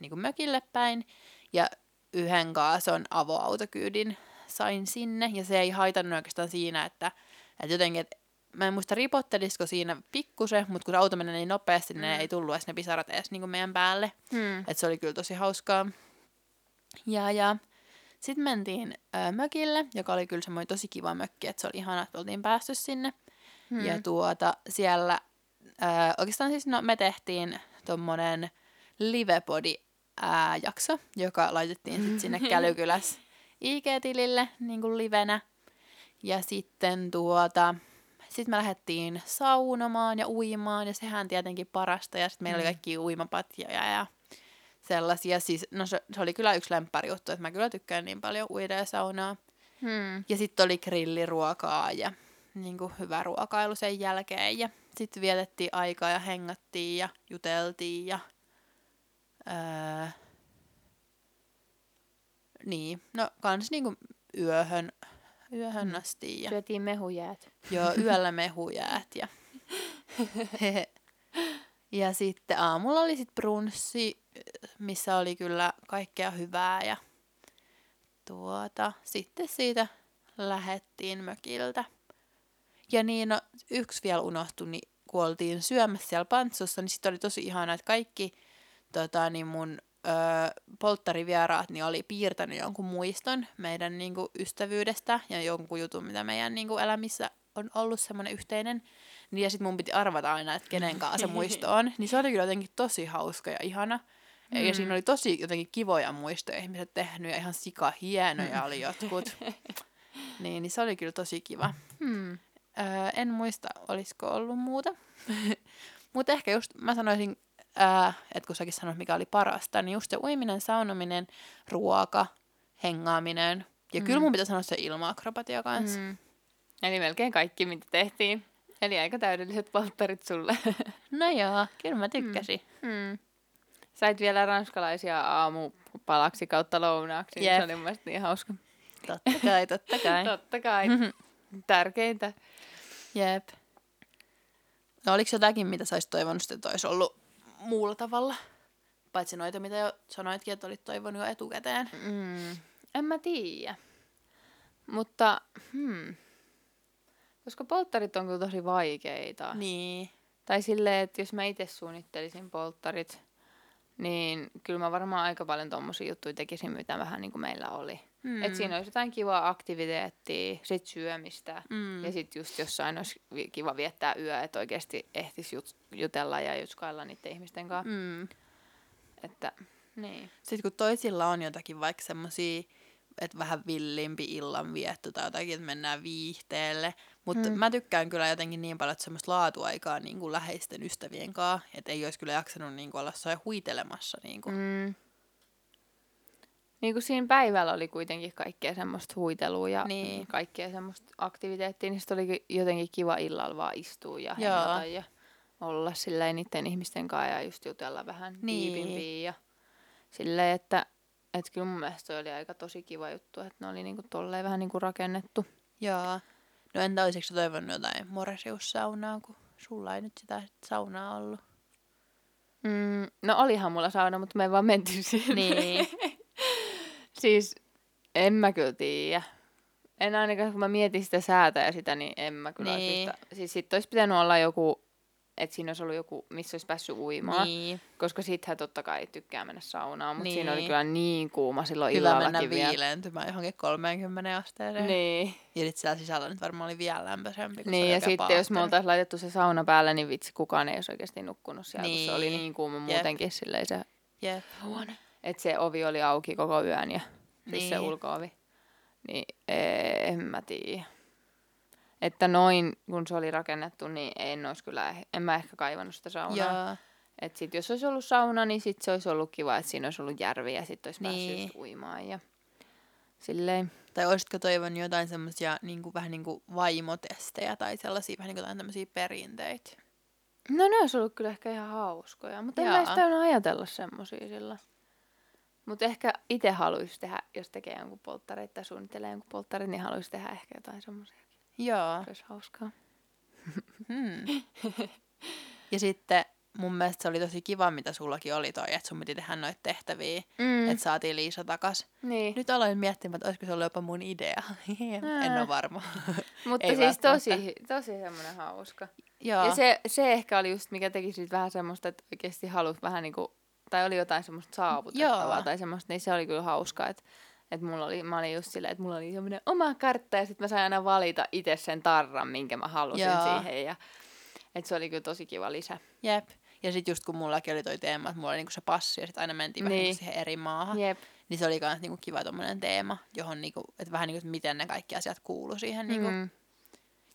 niin kuin mökille päin ja yhden kaason avoautokyydin sain sinne ja se ei haitannut oikeastaan siinä, että, että jotenkin, että mä en muista ripottelisiko siinä pikkusen, mutta kun se auto menee niin nopeasti, niin mm. ne ei tullut edes ne pisarat edes niin meidän päälle. Mm. Että se oli kyllä tosi hauskaa. Ja, ja sitten mentiin ö, mökille, joka oli kyllä semmoinen tosi kiva mökki, että se oli ihana, että oltiin päästy sinne. Mm. Ja tuota, siellä, ö, oikeastaan siis no, me tehtiin tommonen livepodi ää, jakso, joka laitettiin sitten sinne Kälykyläs IG-tilille niin kuin livenä. Ja sitten tuota, sitten me lähdettiin saunomaan ja uimaan, ja sehän tietenkin parasta. Ja sitten meillä mm. oli kaikki uimapatjoja ja sellaisia. Siis, no se, se oli kyllä yksi juttu, että mä kyllä tykkään niin paljon uida ja saunaa. Hmm. Ja sitten oli grilliruokaa ja niin kuin hyvä ruokailu sen jälkeen. Ja sitten vietettiin aikaa ja hengattiin ja juteltiin ja... Öö, niin, no kans niinku yöhön yöhön asti. Ja... Syötiin mehujäät. Joo, yöllä mehujäät. Ja, ja sitten aamulla oli sitten brunssi, missä oli kyllä kaikkea hyvää. Ja tuota, sitten siitä lähettiin mökiltä. Ja niin, no, yksi vielä unohtui, niin kun oltiin syömässä siellä pantsussa, niin sitten oli tosi ihanaa, että kaikki tota, niin mun öö, polttarivieraat niin oli piirtänyt jonkun muiston meidän niin kuin, ystävyydestä ja jonkun jutun, mitä meidän niin kuin, elämissä on ollut semmoinen yhteinen. Niin, ja sitten mun piti arvata aina, että kenen kanssa se muisto on. Niin se oli kyllä jotenkin tosi hauska ja ihana. Mm. Ja siinä oli tosi jotenkin kivoja muistoja ihmiset tehnyt ja ihan sika hienoja oli jotkut. niin, niin se oli kyllä tosi kiva. Hmm. Öö, en muista, olisiko ollut muuta. Mutta ehkä just mä sanoisin äh, että kun säkin sanoit, mikä oli parasta, niin just se uiminen, saunominen, ruoka, hengaaminen. Ja mm. kyllä mun pitää sanoa se ilmaakrobatia kanssa. Mm. Eli melkein kaikki, mitä tehtiin. Eli aika täydelliset polttarit sulle. no joo, kyllä mä tykkäsin. Mm. Mm. Sait vielä ranskalaisia aamupalaksi kautta lounaaksi. Yep. Se oli mun niin hauska. Totta kai, totta kai. totta kai. Tärkeintä. Jep. No oliko jotakin, mitä sä olisit toivonut, että olisi ollut muulla tavalla. Paitsi noita, mitä jo sanoitkin, että olit toivonut jo etukäteen. Mm, en mä tiedä. Mutta, hmm. Koska polttarit on kyllä tosi vaikeita. Niin. Tai silleen, että jos mä itse suunnittelisin polttarit, niin kyllä mä varmaan aika paljon tommosia juttuja tekisin, mitä vähän niin kuin meillä oli. Mm. Et siinä olisi jotain kivaa aktiviteettia, sit syömistä mm. ja sitten just jossain olisi kiva viettää yö, että oikeasti ehtisi jut- jutella ja jutskailla niiden ihmisten kanssa. Mm. Että, niin. Sitten kun toisilla on jotakin vaikka semmoisia, että vähän villimpi illanvietto tai jotakin, että mennään viihteelle. Mutta mm. mä tykkään kyllä jotenkin niin paljon, että semmoista laatuaikaa niin kuin läheisten ystävien kanssa, että ei olisi kyllä jaksanut niin kuin olla huitelemassa. Niin kuin. Mm niin kuin siinä päivällä oli kuitenkin kaikkea semmoista huitelua ja niin. kaikkea semmoista aktiviteettia, niin sitten oli jotenkin kiva illalla vaan istua ja hengata ja olla silleen niiden ihmisten kanssa ja just jutella vähän niin. ja silleen, että että kyllä mun mielestä oli aika tosi kiva juttu, että ne oli niinku tolleen vähän niinku rakennettu. Joo. No entä olisitko toivonut jotain moresiussaunaa, kun sulla ei nyt sitä saunaa ollut? Mm, no olihan mulla sauna, mutta me ei vaan menty siihen. Niin. Siis en mä kyllä tiedä. En ainakaan, kun mä mietin sitä säätä ja sitä, niin en mä kyllä Niin. niin. Siis sit olisi pitänyt olla joku, että siinä olisi ollut joku, missä olisi päässyt uimaan. Niin. Koska sittenhän totta kai tykkää mennä saunaan, mutta niin. siinä oli Niin. kyllä niin kuuma silloin mennä illallakin vielä. viileentymään johonkin 30 asteeseen. Niin, Ja sitten siellä sisällä nyt varmaan oli vielä lämpöisempi. kun se niin ja sitten jos me oltaisiin laitettu se sauna päälle, niin vitsi kukaan ei olisi oikeasti nukkunut siellä, niin. kun se oli Niin. niin kuuma Jep. muutenkin silleen se Jep. huone. Että se ovi oli auki koko yön ja siis se Niin. ulkoovi. Niin en mä tiedä. Että noin, kun se oli rakennettu, niin en olisi kyllä, en mä ehkä kaivannut sitä saunaa. Joo. Et sit jos olisi ollut sauna, niin sit se olisi ollut kiva, että siinä olisi ollut järvi ja sitten olisi Niin. päässyt uimaan ja silleen. Tai olisitko toivonut jotain semmoisia niin kuin, vähän niin kuin vaimotestejä tai sellaisia vähän niin kuin jotain tämmöisiä perinteitä? No ne olisi ollut kyllä ehkä ihan hauskoja, mutta en mä Jaa. täynnä ajatella semmosia sillä. Mutta ehkä itse haluaisi tehdä, jos tekee jonkun polttareita tai suunnittelee jonkun polttarin, niin haluaisi tehdä ehkä jotain semmoisia. Joo. Se olisi hauskaa. Hmm. ja sitten mun mielestä se oli tosi kiva, mitä sullakin oli toi, että sun piti tehdä noita tehtäviä, Mm. että saatiin Liisa takas. Niin. Nyt aloin miettimään, että olisiko se ollut jopa mun idea. en ole varma. Mutta ei siis tosi, tosi semmoinen hauska. Joo. Ja se, se ehkä oli just, mikä teki siitä vähän semmoista, että oikeasti halusi vähän niinku, tai oli jotain semmoista saavutettavaa Joo. tai semmoista, niin se oli kyllä hauskaa, että että mulla oli, mä olin just silleen, että mulla oli semmoinen oma kartta ja sitten mä sain aina valita itse sen tarran, minkä mä halusin Joo. siihen ja että se oli kyllä tosi kiva lisä. Jep. Ja sitten just kun mullakin oli toi teema, että mulla oli niinku se passi ja sitten aina mentiin vähän Niin. niinku siihen eri maahan, Jep. niin se oli myös niinku kiva tommonen teema, johon niinku, että vähän niinku, että miten ne kaikki asiat kuulu siihen. Niinku. Mm.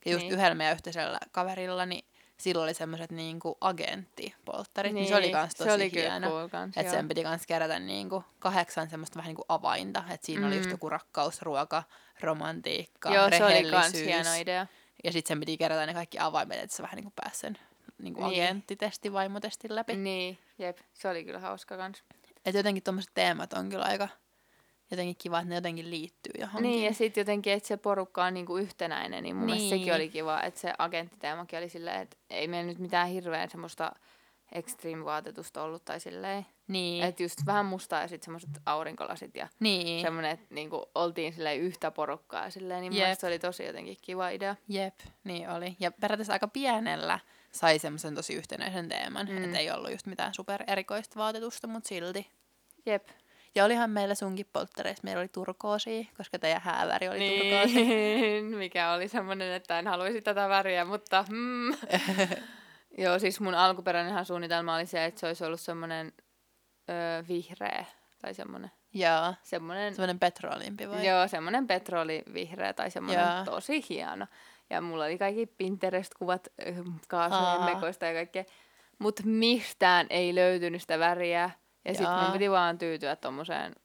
Ja just Niin. yhdellä meidän yhteisellä kaverilla, niin sillä oli semmoiset niinku agenttipolttarit, niin, niin se oli kans tosi se oli hieno. cool kans, Että sen piti kans kerätä niinku kahdeksan semmoista vähän niinku avainta. Että siinä mm. oli just Mm. joku rakkaus, ruoka, romantiikka, Joo, se oli kans hieno idea. Ja sitten sen piti kerätä ne kaikki avaimet, että sä vähän niinku pääsi sen niinku Niin. agenttitesti, vaimotestin läpi. Niin, jep, se oli kyllä hauska kans. Että jotenkin tommoset teemat on kyllä aika jotenkin kiva, että ne jotenkin liittyy johonkin. Niin, ja sitten jotenkin, että se porukka on niinku yhtenäinen, niin mun niin. mielestä Niin. sekin oli kiva, että se agenttiteemakin oli silleen, että ei meillä nyt mitään hirveän semmoista extreme-vaatetusta ollut tai silleen. niin. Että just vähän mustaa ja sitten semmoiset aurinkolasit ja niin. semmoinen, että niinku oltiin silleen yhtä porukkaa silleen, niin mun Jep. se oli tosi jotenkin kiva idea. Jep, niin oli. Ja periaatteessa aika pienellä sai semmoisen tosi yhtenäisen teeman. Mm. Että ei ollut just mitään super erikoista vaatetusta, mutta silti. Jep. Ja olihan meillä sunkin polttareissa, meillä oli turkoosia, koska teidän hääväri oli niin. turkoosi. Mikä oli semmoinen, että en haluaisi tätä väriä, mutta mm. Joo, siis mun alkuperäinenhän suunnitelma oli se, että se olisi ollut semmoinen öö, vihreä tai semmoinen. Joo, semmoinen semmoinen petrolimpi vai? Joo, semmoinen petrolivihreä tai semmoinen Joo. tosi hieno. Ja mulla oli kaikki Pinterest-kuvat kaasujen Aa. mekoista ja kaikkea. Mutta mistään ei löytynyt sitä väriä. Ja sitten mun piti vaan tyytyä tommoseen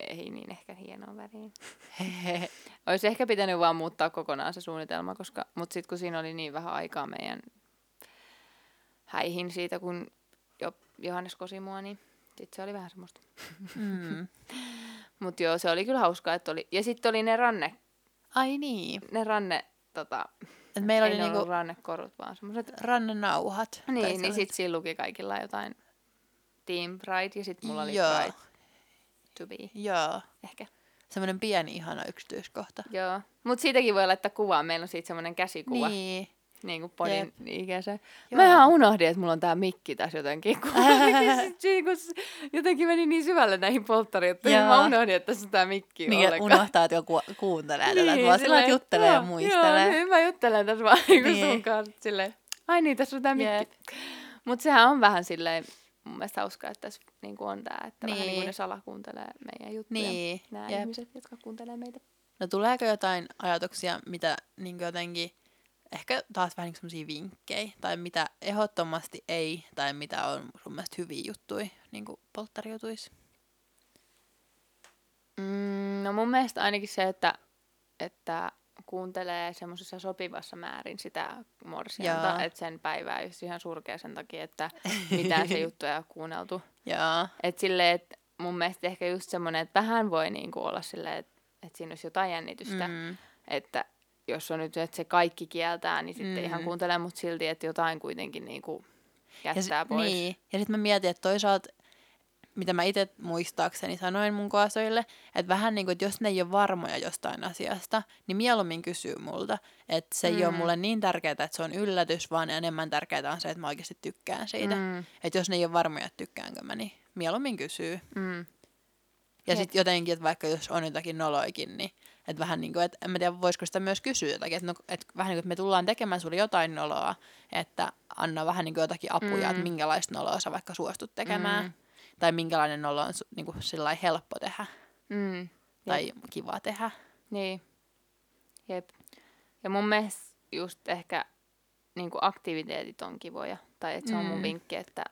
ei niin ehkä hienoon väriin. Olisi ehkä pitänyt vaan muuttaa kokonaan se suunnitelma, koska, mutta sitten kun siinä oli niin vähän aikaa meidän häihin siitä, kun jo Johannes kosi mua, niin sitten se oli vähän semmoista. mm. Mutta joo, se oli kyllä hauskaa, että oli. Ja sitten oli ne ranne, Ai niin. ne ranne, tota, Et meillä ei oli niinku rannekorut, vaan semmoiset. rannenauhat. Niin, niin sitten siinä luki kaikilla jotain Team Pride ja sitten mulla oli Joo. Pride to be, Joo. ehkä. Semmoinen pieni ihana yksityiskohta. Joo. Mutta siitäkin voi laittaa kuvaa. Meillä on siitä semmoinen käsikuva. Niin. Niin kuin podin ikäisen. Joo. Mä ihan unohdin, että mulla on tää mikki tässä jotenkin. Kun jotenkin meni niin syvälle näihin polttarijuttuihin. Mä unohdin, että tässä on tää mikki Niin, ollenkaan. unohtaa, että joku kuuntelee tätä. Niin, vaan sillä juttelee ja joo, muistelee. Joo, niin mä juttelen tässä vaan niin. Sun kanssa silleen. Ai niin, tässä on tää Jep. mikki. Mutta sehän on vähän silleen, mun mielestä hauskaa, että tässä niin on tää, että niin. vähän niin kuin Niin. ne salakuuntelee meidän juttuja. Niin, Nämä jep. ihmiset, jotka kuuntelee meitä. No tuleeko jotain ajatuksia, mitä niin jotenkin, ehkä taas vähän niin semmoisia vinkkejä, tai mitä ehdottomasti ei, tai mitä on sun mielestä hyviä juttuja niin polttarijutuissa? Mm, no mun mielestä ainakin se, että, että kuuntelee semmoisessa sopivassa määrin sitä morsianta, että sen päivää just ihan surkea sen takia, että mitään se juttu ei ole kuunneltu. Että silleen, että mun mielestä ehkä just semmoinen, että vähän voi niinku olla silleen, että, että siinä olisi jotain jännitystä, mm. että jos on nyt, että se kaikki kieltää, niin sitten Mm. ihan kuuntelee, mutta silti, että jotain kuitenkin niinku ja jättää sit, pois. Niin. Ja sitten mä mietin, että toisaalta mitä mä itse muistaakseni sanoin mun kaasoille, että vähän niin kuin, että jos ne ei ole varmoja jostain asiasta, niin mieluummin kysyy multa. Että se mm. ei ole mulle niin tärkeää, että se on yllätys, vaan enemmän tärkeää on se, että mä oikeasti tykkään siitä. Mm. Että jos ne ei ole varmoja, että tykkäänkö mä, niin mieluummin kysyy. Mm. Ja sitten jotenkin, että vaikka jos on jotakin noloikin, niin että vähän niin kuin, että en mä tiedä, voisiko sitä myös kysyä jotakin, että, no, että vähän niin kuin, että me tullaan tekemään sulle jotain noloa, että anna vähän niin kuin jotakin apuja, mm. että minkälaista noloa sä vaikka suostut tekemään. Mm. Tai minkälainen nolo on niin kuin sillä helppo tehdä. Mm. Tai Jep. kiva tehdä. Niin. Jep. Ja mun mielestä just ehkä niin kuin aktiviteetit on kivoja. Tai että se on mun mm. vinkki, että,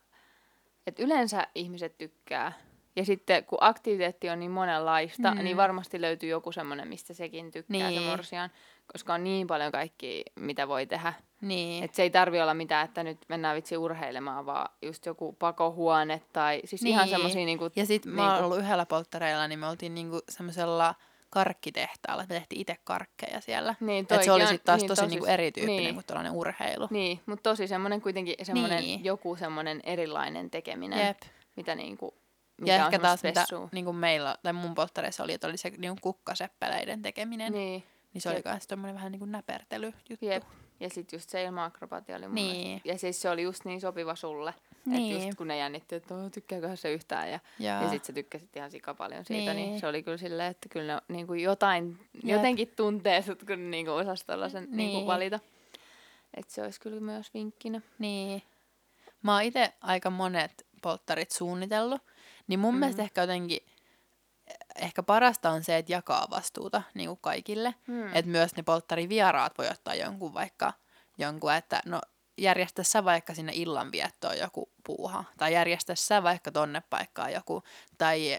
että yleensä ihmiset tykkää ja sitten kun aktiviteetti on niin monenlaista, mm. niin varmasti löytyy joku semmoinen, mistä sekin tykkää niin. se morsian, koska on niin paljon kaikki, mitä voi tehdä. Niin. Että se ei tarvi olla mitään, että nyt mennään vitsi urheilemaan, vaan just joku pakohuone tai siis niin. ihan semmoisia niinku... Ja sitten niinku... mä oon niinku- ollut yhdellä polttareilla, niin me oltiin niinku semmoisella karkkitehtaalla. Me tehtiin itse karkkeja siellä. Niin, Et se oli sitten taas niin, tosi, tosi niinku erityyppinen niin. kuin tällainen urheilu. Niin, mutta tosi semmoinen kuitenkin semmoinen niin. joku semmoinen erilainen tekeminen, Jep. mitä niinku mikä ja ehkä taas mitä niin kuin meillä, tai mun polttareissa oli, että oli se niin kuin kukkaseppeleiden tekeminen. Niin. Niin se Jep. oli myös tommonen vähän niin kuin näpertelyjuttu. Jep. Ja sitten just se ilma-akrobatia oli mun niin. Ja siis se oli just niin sopiva sulle. Niin. Että just kun ne jännitti, että oh, tykkääköhän se yhtään. Ja, ja. ja sitten sä tykkäsit ihan sika paljon siitä. Niin. niin se oli kyllä silleen, että kyllä ne niin kuin jotain, Jep. jotenkin tuntee sut, kun niin kuin osasi tollasen niin. niin kuin valita. Että se olisi kyllä myös vinkkinä. Niin. Mä oon itse aika monet polttarit suunnitellut. Niin mun mm. mielestä ehkä jotenkin, ehkä parasta on se, että jakaa vastuuta niin kuin kaikille. Mm. Että myös ne polttarivieraat voi ottaa jonkun vaikka, jonkun, että no järjestä sä vaikka sinne illanviettoon joku puuha. Tai järjestä sä vaikka tonne paikkaan joku. Tai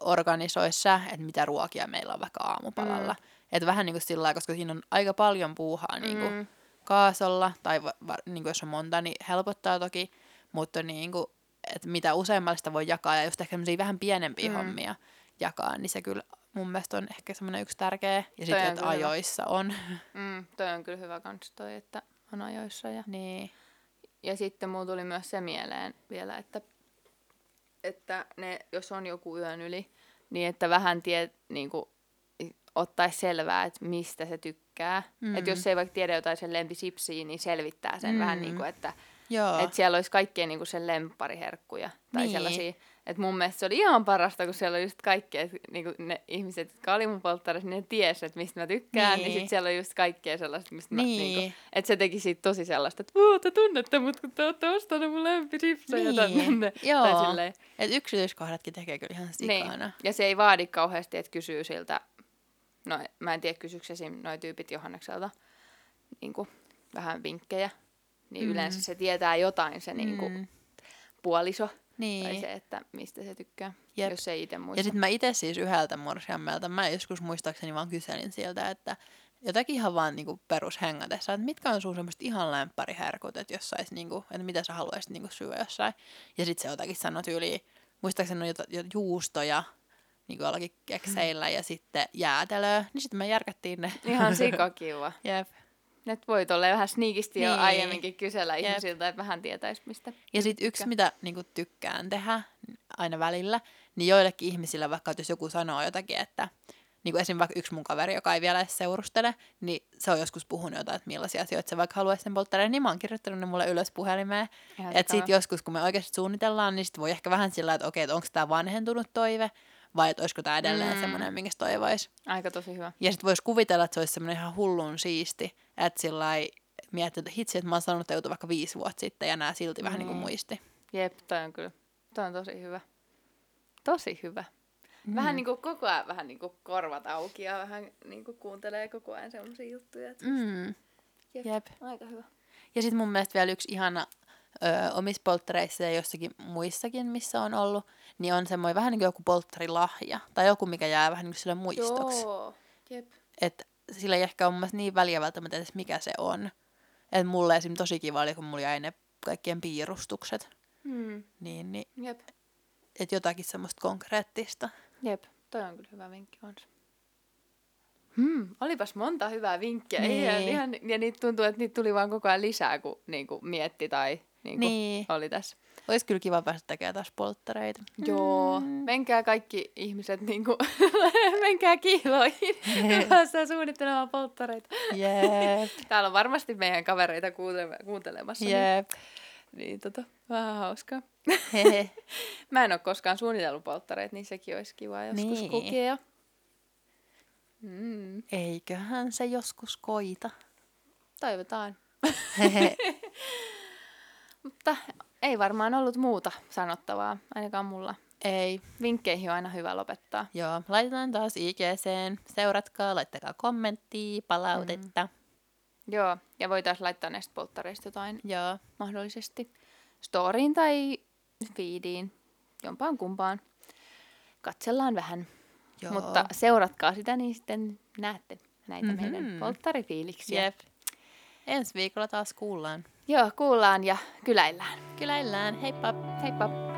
organisoi sä, että mitä ruokia meillä on vaikka aamupalalla. Mm. Että vähän niin kuin sillä koska siinä on aika paljon puuhaa niin kuin mm. kaasolla, tai va, va, niin kuin jos on monta, niin helpottaa toki, mutta niin kuin että mitä useammalle sitä voi jakaa ja just ehkä vähän pienempiä mm. hommia jakaa, niin se kyllä mun mielestä on ehkä semmoinen yksi tärkeä. Ja sitten, että ajoissa hyvä. on. Mm, toi on kyllä hyvä kans toi, että on ajoissa. Ja, niin. ja sitten mulla tuli myös se mieleen vielä, että, että ne, jos on joku yön yli, niin että vähän tie, niin kuin, ottaisi selvää, että mistä se tykkää. Mm. Että jos ei vaikka tiedä jotain sen lempisipsiä, niin selvittää sen mm. vähän niin kuin, että Joo. Että siellä olisi kaikkien niinku sen lemppariherkkuja tai niin. sellaisia. Että mun mielestä se oli ihan parasta, kun siellä oli just kaikkea, niinku ne ihmiset, jotka oli mun polttarissa, niin ne tiesi, että mistä mä tykkään. Niin, niin sitten siellä oli just kaikkea sellaista, mistä niin. mä, niinku, että se teki siitä tosi sellaista, että Vuu, te tunnette mut, kun te olette ostanut mun lempiripsejä niin. tänne. Joo, että yksityiskohdatkin tekee kyllä ihan sikana. Niin. Ja se ei vaadi kauheasti, että kysyy siltä, no mä en tiedä kysyykö esim. noi tyypit Johannekselta niin kuin, vähän vinkkejä niin mm. yleensä se tietää jotain se niin kuin, mm. puoliso. Niin. Tai se, että mistä se tykkää, Jep. jos ei itse muista. Ja sitten mä itse siis yhdeltä morsiammelta, mä joskus muistaakseni vaan kyselin sieltä, että jotakin ihan vaan niinku perushengätessä, että mitkä on sun semmoista ihan lämpäriherkut, että jos sais niinku, että mitä sä haluaisit niinku syödä jossain. Ja sitten se jotakin sanoi tyyliin, muistaakseni on jotain juustoja, niin kuin jollakin kekseillä ja sitten jäätelöä, niin sitten me järkättiin ne. Ihan sikakiva. Jep. Nyt voi tuolle vähän sniikisti niin. jo aiemminkin kysellä Jep. ihmisiltä, että vähän tietäisi mistä. Ja sitten yksi, mitä niinku, tykkään tehdä aina välillä, niin joillekin ihmisillä vaikka, jos joku sanoo jotakin, että niin kuin esimerkiksi vaikka yksi mun kaveri, joka ei vielä edes seurustele, niin se on joskus puhunut jotain, että millaisia asioita se vaikka haluaisi sen polttareen, niin mä oon kirjoittanut ne mulle ylös puhelimeen. Että sitten joskus, kun me oikeasti suunnitellaan, niin sitten voi ehkä vähän sillä että okei, että onko tämä vanhentunut toive, vai että olisiko tämä edelleen mm. semmoinen, minkä toivoisi. Aika tosi hyvä. Ja sitten voisi kuvitella, että se olisi semmoinen ihan hullun siisti, että sillä miettii, että hitsi, että mä oon sanonut teiltä vaikka viisi vuotta sitten ja nämä silti mm. vähän niin kuin muisti. Jep, toi on kyllä, toi on tosi hyvä. Tosi hyvä. Mm. Vähän niin kuin koko ajan vähän niin kuin korvat auki ja vähän niin kuin kuuntelee koko ajan semmoisia juttuja. Että mm. Jep, Jep. Aika hyvä. Ja sitten mun mielestä vielä yksi ihana ö, omissa polttareissa ja jossakin muissakin, missä on ollut, niin on semmoinen vähän niin kuin joku polttarilahja. Tai joku, mikä jää vähän niin kuin sille muistoksi. Joo, jep. Että sillä ei ehkä ole niin väliä välttämättä edes mikä se on. Että mulle esim. tosi kiva oli, kun mulla jäi ne kaikkien piirustukset. Hmm. Niin, niin. Jep. Että jotakin semmoista konkreettista. Jep, toi on kyllä hyvä vinkki on. Hmm, olipas monta hyvää vinkkiä. Niin. Ihan, ihan, ja niitä tuntuu, että niitä tuli vaan koko ajan lisää, kun niin kuin mietti tai niin kuin niin. oli tässä. Olisi kyllä kiva päästä tekemään taas polttareita. Joo, menkää kaikki ihmiset niinku, menkää kiiloihin kanssa suunnittelemaan polttareita. Jep, Täällä on varmasti meidän kavereita kuuntele- kuuntelemassa. Niin, jep. niin tota, vähän hauskaa. Mä en ole koskaan suunnitellut polttareita, niin sekin olisi kiva joskus Niin. kokea. Mm, Eiköhän se joskus koita. toivotaan. Mutta ei varmaan ollut muuta sanottavaa, ainakaan mulla. Ei. Vinkkeihin on aina hyvä lopettaa. Joo, laitetaan taas IGCen. Seuratkaa, laittakaa kommenttia, palautetta. Mm. Joo, ja voitaisiin laittaa näistä polttareista jotain Joo, mahdollisesti storyin tai feediin, jompaan kumpaan. Katsellaan vähän, joo. mutta seuratkaa sitä, niin sitten näette näitä Mhm. mm-hmm. meidän polttarifiiliksiä. Jep. Ensi viikolla taas kuullaan. Joo, kuullaan ja kyläillään. Kyläillään, heippa! Heippa!